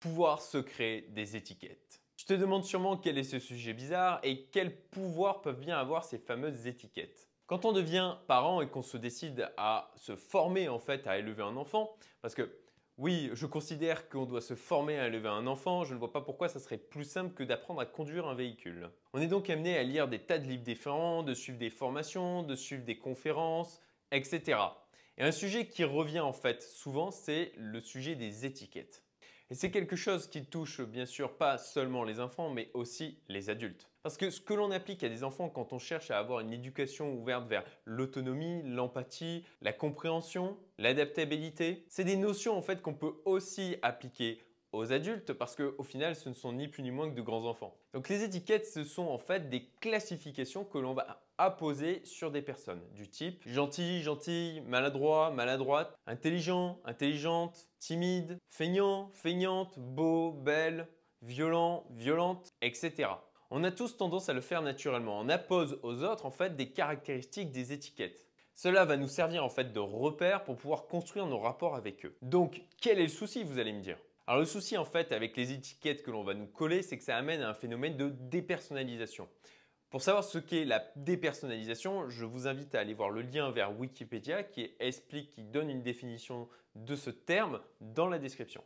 pouvoir se créer des étiquettes. Tu te demandes sûrement quel est ce sujet bizarre et quel pouvoir peuvent bien avoir ces fameuses étiquettes. Quand on devient parent et qu'on se décide à se former en fait à élever un enfant, parce que oui, je considère qu'on doit se former à élever un enfant, je ne vois pas pourquoi ça serait plus simple que d'apprendre à conduire un véhicule. On est donc amené à lire des tas de livres différents, de suivre des formations, de suivre des conférences, etc. Et un sujet qui revient en fait souvent, c'est le sujet des étiquettes. Et c'est quelque chose qui touche bien sûr pas seulement les enfants, mais aussi les adultes. Parce que ce que l'on applique à des enfants quand on cherche à avoir une éducation ouverte vers l'autonomie, l'empathie, la compréhension, l'adaptabilité, c'est des notions en fait qu'on peut aussi appliquer aux adultes parce qu'au final, ce ne sont ni plus ni moins que de grands enfants. Donc les étiquettes, ce sont en fait des classifications que l'on va apposer sur des personnes du type gentil, gentille, maladroit, maladroite, intelligent, intelligente, timide, feignant, feignante, beau, belle, violent, violente, etc. On a tous tendance à le faire naturellement. On appose aux autres en fait des caractéristiques des étiquettes. Cela va nous servir en fait de repère pour pouvoir construire nos rapports avec eux. Donc, quel est le souci, vous allez me dire? Alors le souci en fait avec les étiquettes que l'on va nous coller, c'est que ça amène à un phénomène de dépersonnalisation. Pour savoir ce qu'est la dépersonnalisation, je vous invite à aller voir le lien vers Wikipédia qui explique, qui donne une définition de ce terme dans la description.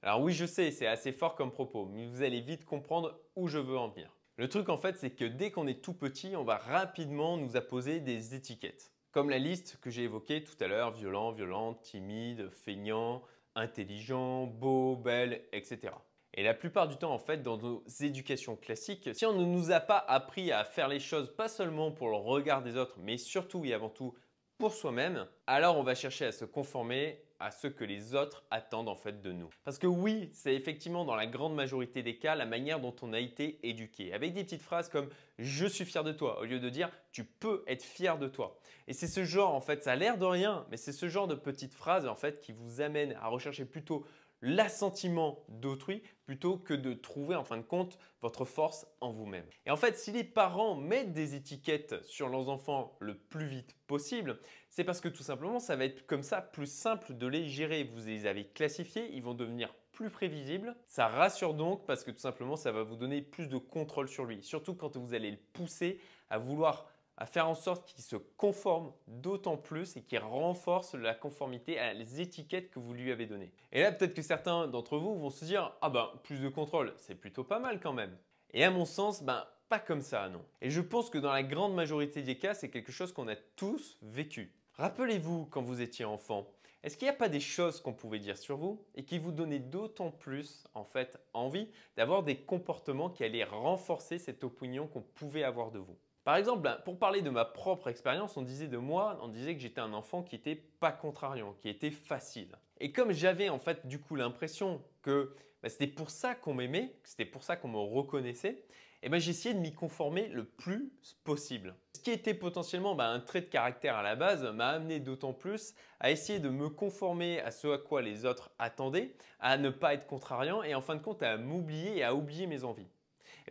Alors oui, je sais, c'est assez fort comme propos, mais vous allez vite comprendre où je veux en venir. Le truc en fait, c'est que dès qu'on est tout petit, on va rapidement nous apposer des étiquettes. Comme la liste que j'ai évoquée tout à l'heure, violent, violente, timide, feignant, intelligent, beau, belle, etc. Et la plupart du temps, en fait, dans nos éducations classiques, si on ne nous a pas appris à faire les choses pas seulement pour le regard des autres, mais surtout et avant tout pour soi-même, alors on va chercher à se conformer à ce que les autres attendent en fait de nous. Parce que oui, c'est effectivement dans la grande majorité des cas la manière dont on a été éduqué. Avec des petites phrases comme je suis fier de toi au lieu de dire tu peux être fier de toi. Et c'est ce genre en fait, ça a l'air de rien, mais c'est ce genre de petites phrases en fait qui vous amènent à rechercher plutôt l'assentiment d'autrui plutôt que de trouver en fin de compte votre force en vous-même. Et en fait, si les parents mettent des étiquettes sur leurs enfants le plus vite possible, c'est parce que tout simplement, ça va être comme ça plus simple de les gérer. Vous les avez classifiés, ils vont devenir plus prévisibles. Ça rassure donc parce que tout simplement, ça va vous donner plus de contrôle sur lui. Surtout quand vous allez le pousser à vouloir à faire en sorte qu'il se conforme d'autant plus et qu'il renforce la conformité à les étiquettes que vous lui avez données. Et là, peut-être que certains d'entre vous vont se dire Ah ben, plus de contrôle, c'est plutôt pas mal quand même. Et à mon sens, ben, pas comme ça, non. Et je pense que dans la grande majorité des cas, c'est quelque chose qu'on a tous vécu. Rappelez-vous quand vous étiez enfant, est-ce qu'il n'y a pas des choses qu'on pouvait dire sur vous et qui vous donnaient d'autant plus en fait envie d'avoir des comportements qui allaient renforcer cette opinion qu'on pouvait avoir de vous? Par exemple, ben, pour parler de ma propre expérience, on disait de moi, on disait que j'étais un enfant qui était pas contrariant, qui était facile. Et comme j'avais en fait du coup l'impression que ben, c'était pour ça qu'on m'aimait, que c'était pour ça qu'on me reconnaissait, et eh ben j'essayais de m'y conformer le plus possible. Ce qui était potentiellement ben, un trait de caractère à la base m'a amené d'autant plus à essayer de me conformer à ce à quoi les autres attendaient, à ne pas être contrariant et en fin de compte à m'oublier et à oublier mes envies.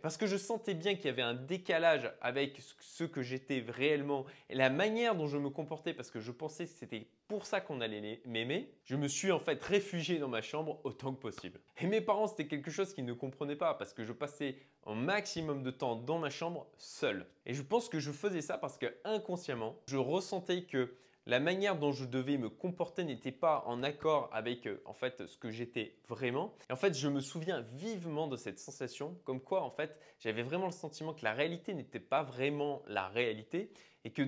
Parce que je sentais bien qu'il y avait un décalage avec ce que j'étais réellement et la manière dont je me comportais parce que je pensais que c'était pour ça qu'on allait m'aimer, je me suis en fait réfugié dans ma chambre autant que possible. Et mes parents, c'était quelque chose qu'ils ne comprenaient pas parce que je passais un maximum de temps dans ma chambre seul. Et je pense que je faisais ça parce que inconsciemment, je ressentais que la manière dont je devais me comporter n'était pas en accord avec euh, en fait ce que j'étais vraiment. Et en fait, je me souviens vivement de cette sensation, comme quoi en fait, j'avais vraiment le sentiment que la réalité n'était pas vraiment la réalité et que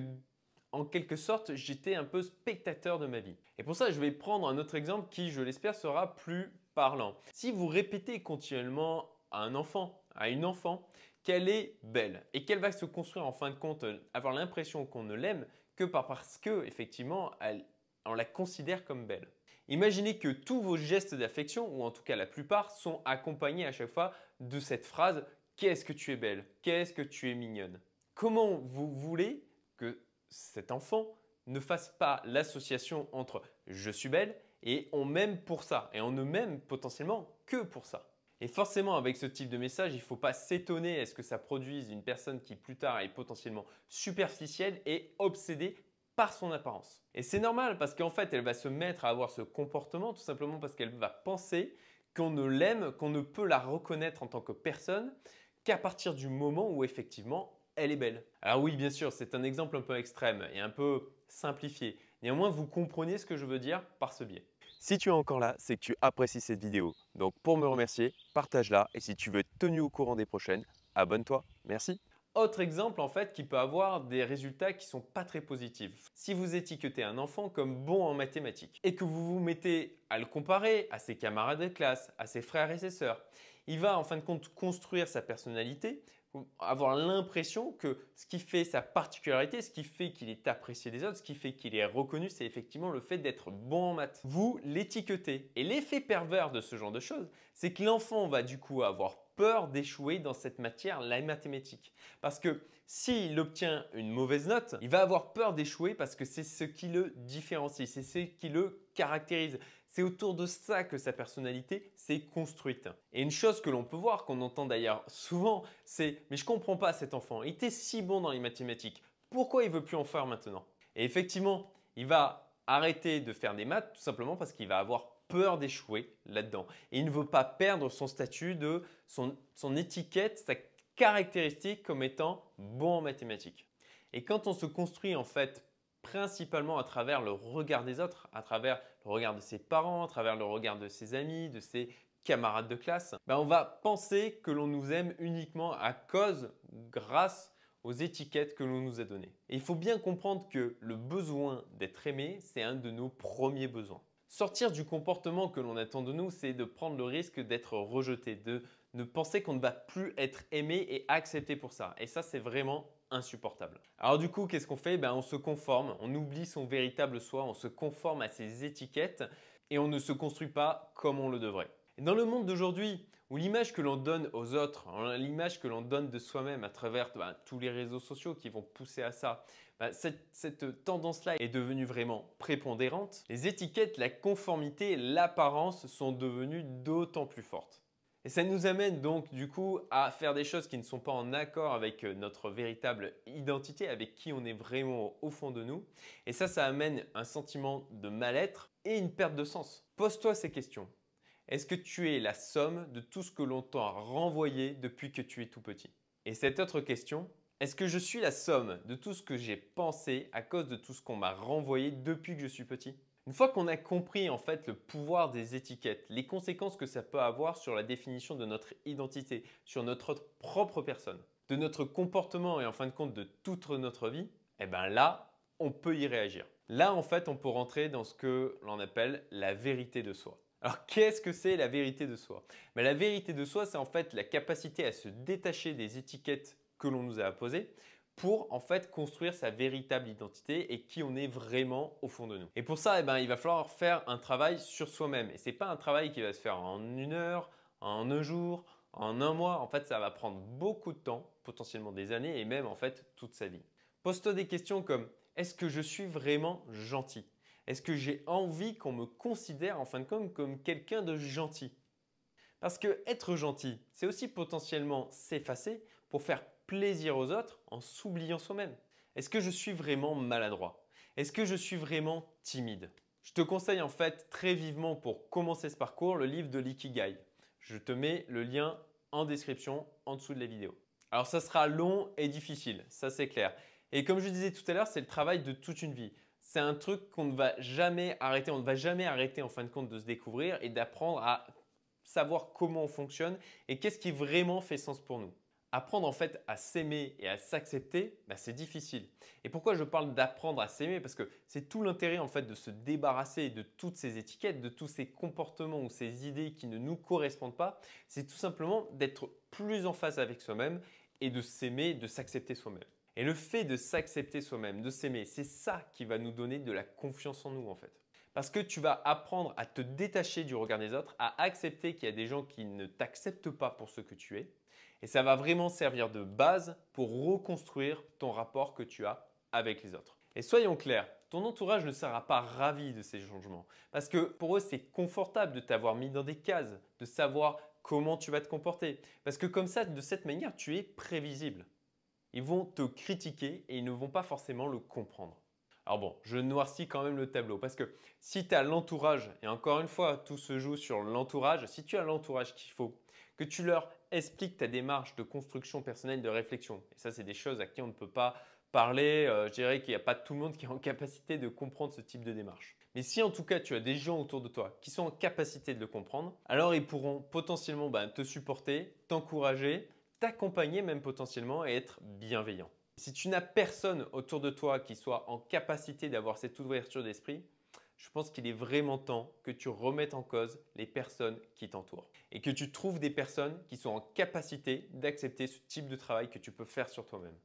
en quelque sorte, j'étais un peu spectateur de ma vie. Et pour ça, je vais prendre un autre exemple qui, je l'espère, sera plus parlant. Si vous répétez continuellement à un enfant, à une enfant, qu'elle est belle et qu'elle va se construire en fin de compte, euh, avoir l'impression qu'on ne l'aime que parce que effectivement on la considère comme belle. Imaginez que tous vos gestes d'affection, ou en tout cas la plupart, sont accompagnés à chaque fois de cette phrase Qu'est-ce que tu es belle Qu'est-ce que tu es mignonne? Comment vous voulez que cet enfant ne fasse pas l'association entre je suis belle et on m'aime pour ça et on ne m'aime potentiellement que pour ça et forcément, avec ce type de message, il ne faut pas s'étonner à ce que ça produise une personne qui plus tard est potentiellement superficielle et obsédée par son apparence. Et c'est normal parce qu'en fait, elle va se mettre à avoir ce comportement tout simplement parce qu'elle va penser qu'on ne l'aime, qu'on ne peut la reconnaître en tant que personne qu'à partir du moment où effectivement elle est belle. Alors oui, bien sûr, c'est un exemple un peu extrême et un peu simplifié. Néanmoins, vous comprenez ce que je veux dire par ce biais. Si tu es encore là, c'est que tu apprécies cette vidéo. Donc pour me remercier, partage-la et si tu veux être tenu au courant des prochaines, abonne-toi. Merci. Autre exemple en fait qui peut avoir des résultats qui sont pas très positifs. Si vous étiquetez un enfant comme bon en mathématiques et que vous vous mettez à le comparer à ses camarades de classe, à ses frères et ses sœurs, il va en fin de compte construire sa personnalité avoir l'impression que ce qui fait sa particularité, ce qui fait qu'il est apprécié des autres, ce qui fait qu'il est reconnu, c'est effectivement le fait d'être bon en maths. Vous l'étiquetez. Et l'effet pervers de ce genre de choses, c'est que l'enfant va du coup avoir peur d'échouer dans cette matière, la mathématique. Parce que s'il obtient une mauvaise note, il va avoir peur d'échouer parce que c'est ce qui le différencie, c'est ce qui le caractérise. C'est autour de ça que sa personnalité s'est construite. Et une chose que l'on peut voir, qu'on entend d'ailleurs souvent, c'est mais je comprends pas cet enfant, il était si bon dans les mathématiques, pourquoi il veut plus en faire maintenant? Et effectivement, il va arrêter de faire des maths tout simplement parce qu'il va avoir peur d'échouer là-dedans. Et il ne veut pas perdre son statut de son, son étiquette, sa caractéristique comme étant bon en mathématiques. Et quand on se construit en fait principalement à travers le regard des autres, à travers le regard de ses parents, à travers le regard de ses amis, de ses camarades de classe, ben on va penser que l'on nous aime uniquement à cause, grâce aux étiquettes que l'on nous a données. Et il faut bien comprendre que le besoin d'être aimé, c'est un de nos premiers besoins. Sortir du comportement que l'on attend de nous, c'est de prendre le risque d'être rejeté, de ne penser qu'on ne va plus être aimé et accepté pour ça. Et ça, c'est vraiment insupportable. Alors du coup, qu'est-ce qu'on fait? Ben, On se conforme, on oublie son véritable soi, on se conforme à ses étiquettes et on ne se construit pas comme on le devrait. dans le monde d'aujourd'hui, où l'image que l'on donne aux autres, hein, l'image que l'on donne de soi-même à travers ben, tous les réseaux sociaux qui vont pousser à ça, ben, cette, cette tendance-là est devenue vraiment prépondérante. Les étiquettes, la conformité, l'apparence sont devenues d'autant plus fortes. Et ça nous amène donc du coup à faire des choses qui ne sont pas en accord avec euh, notre véritable identité, avec qui on est vraiment au fond de nous. Et ça, ça amène un sentiment de mal-être et une perte de sens. Pose-toi ces questions. Est-ce que tu es la somme de tout ce que l'on t'a renvoyé depuis que tu es tout petit? Et cette autre question, est-ce que je suis la somme de tout ce que j'ai pensé à cause de tout ce qu'on m'a renvoyé depuis que je suis petit? Une fois qu'on a compris en fait le pouvoir des étiquettes, les conséquences que ça peut avoir sur la définition de notre identité, sur notre propre personne, de notre comportement et en fin de compte de toute notre vie, eh bien là, on peut y réagir. Là, en fait, on peut rentrer dans ce que l'on appelle la vérité de soi. Alors, qu'est-ce que c'est la vérité de soi? Ben, La vérité de soi, c'est en fait la capacité à se détacher des étiquettes que l'on nous a apposées pour en fait construire sa véritable identité et qui on est vraiment au fond de nous. Et pour ça, eh ben, il va falloir faire un travail sur soi-même. Et ce n'est pas un travail qui va se faire en une heure, en un jour, en un mois. En fait, ça va prendre beaucoup de temps, potentiellement des années et même en fait toute sa vie. Pose-toi des questions comme est-ce que je suis vraiment gentil? Est-ce que j'ai envie qu'on me considère en fin de compte comme quelqu'un de gentil? Parce que être gentil, c'est aussi potentiellement s'effacer pour faire plaisir aux autres en s'oubliant soi-même Est-ce que je suis vraiment maladroit? Est-ce que je suis vraiment timide? Je te conseille en fait très vivement pour commencer ce parcours le livre de l'Ikigai. Je te mets le lien en description en dessous de la vidéo. Alors ça sera long et difficile, ça c'est clair. Et comme je disais tout à l'heure, c'est le travail de toute une vie. C'est un truc qu'on ne va jamais arrêter, on ne va jamais arrêter en fin de compte de se découvrir et d'apprendre à savoir comment on fonctionne et qu'est-ce qui vraiment fait sens pour nous apprendre en fait à s'aimer et à s'accepter, bah, c'est difficile. Et pourquoi je parle d'apprendre à s'aimer? Parce que c'est tout l'intérêt en fait de se débarrasser de toutes ces étiquettes, de tous ces comportements ou ces idées qui ne nous correspondent pas. C'est tout simplement d'être plus en phase avec soi-même et de s'aimer, de s'accepter soi-même. Et le fait de s'accepter soi-même, de s'aimer, c'est ça qui va nous donner de la confiance en nous en fait. Parce que tu vas apprendre à te détacher du regard des autres, à accepter qu'il y a des gens qui ne t'acceptent pas pour ce que tu es, et ça va vraiment servir de base pour reconstruire ton rapport que tu as avec les autres. Et soyons clairs, ton entourage ne sera pas ravi de ces changements. Parce que pour eux, c'est confortable de t'avoir mis dans des cases, de savoir comment tu vas te comporter. Parce que comme ça, de cette manière, tu es prévisible. Ils vont te critiquer et ils ne vont pas forcément le comprendre. Alors bon, je noircis quand même le tableau parce que si tu as l'entourage, et encore une fois, tout se joue sur l'entourage, si tu as l'entourage qu'il faut, que tu leur expliques ta démarche de construction personnelle, de réflexion, et ça c'est des choses à qui on ne peut pas parler, euh, je dirais qu'il n'y a pas tout le monde qui est en capacité de comprendre ce type de démarche. Mais si en tout cas tu as des gens autour de toi qui sont en capacité de le comprendre, alors ils pourront potentiellement bah, te supporter, t'encourager, t'accompagner même potentiellement et être bienveillants. Si tu n'as personne autour de toi qui soit en capacité d'avoir cette ouverture d'esprit, je pense qu'il est vraiment temps que tu remettes en cause les personnes qui t'entourent et que tu trouves des personnes qui sont en capacité d'accepter ce type de travail que tu peux faire sur toi-même.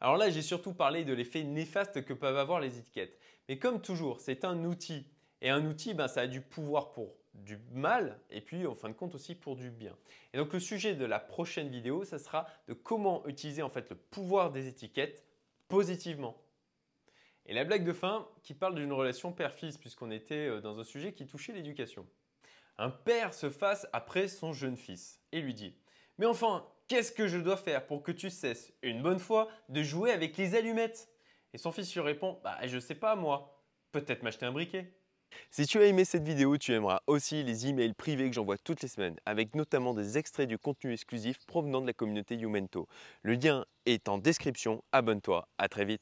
Alors là, j'ai surtout parlé de l'effet néfaste que peuvent avoir les étiquettes. Mais comme toujours, c'est un outil. Et un outil, ben, ça a du pouvoir pour du mal et puis en fin de compte aussi pour du bien. Et donc le sujet de la prochaine vidéo, ça sera de comment utiliser en fait le pouvoir des étiquettes positivement. Et la blague de fin qui parle d'une relation père-fils puisqu'on était euh, dans un sujet qui touchait l'éducation. Un père se fasse après son jeune fils et lui dit Mais enfin, qu'est-ce que je dois faire pour que tu cesses une bonne fois de jouer avec les allumettes? Et son fils lui répond Bah je sais pas moi, peut-être m'acheter un briquet. Si tu as aimé cette vidéo, tu aimeras aussi les emails privés que j'envoie toutes les semaines, avec notamment des extraits du contenu exclusif provenant de la communauté Youmento. Le lien est en description, abonne-toi, à très vite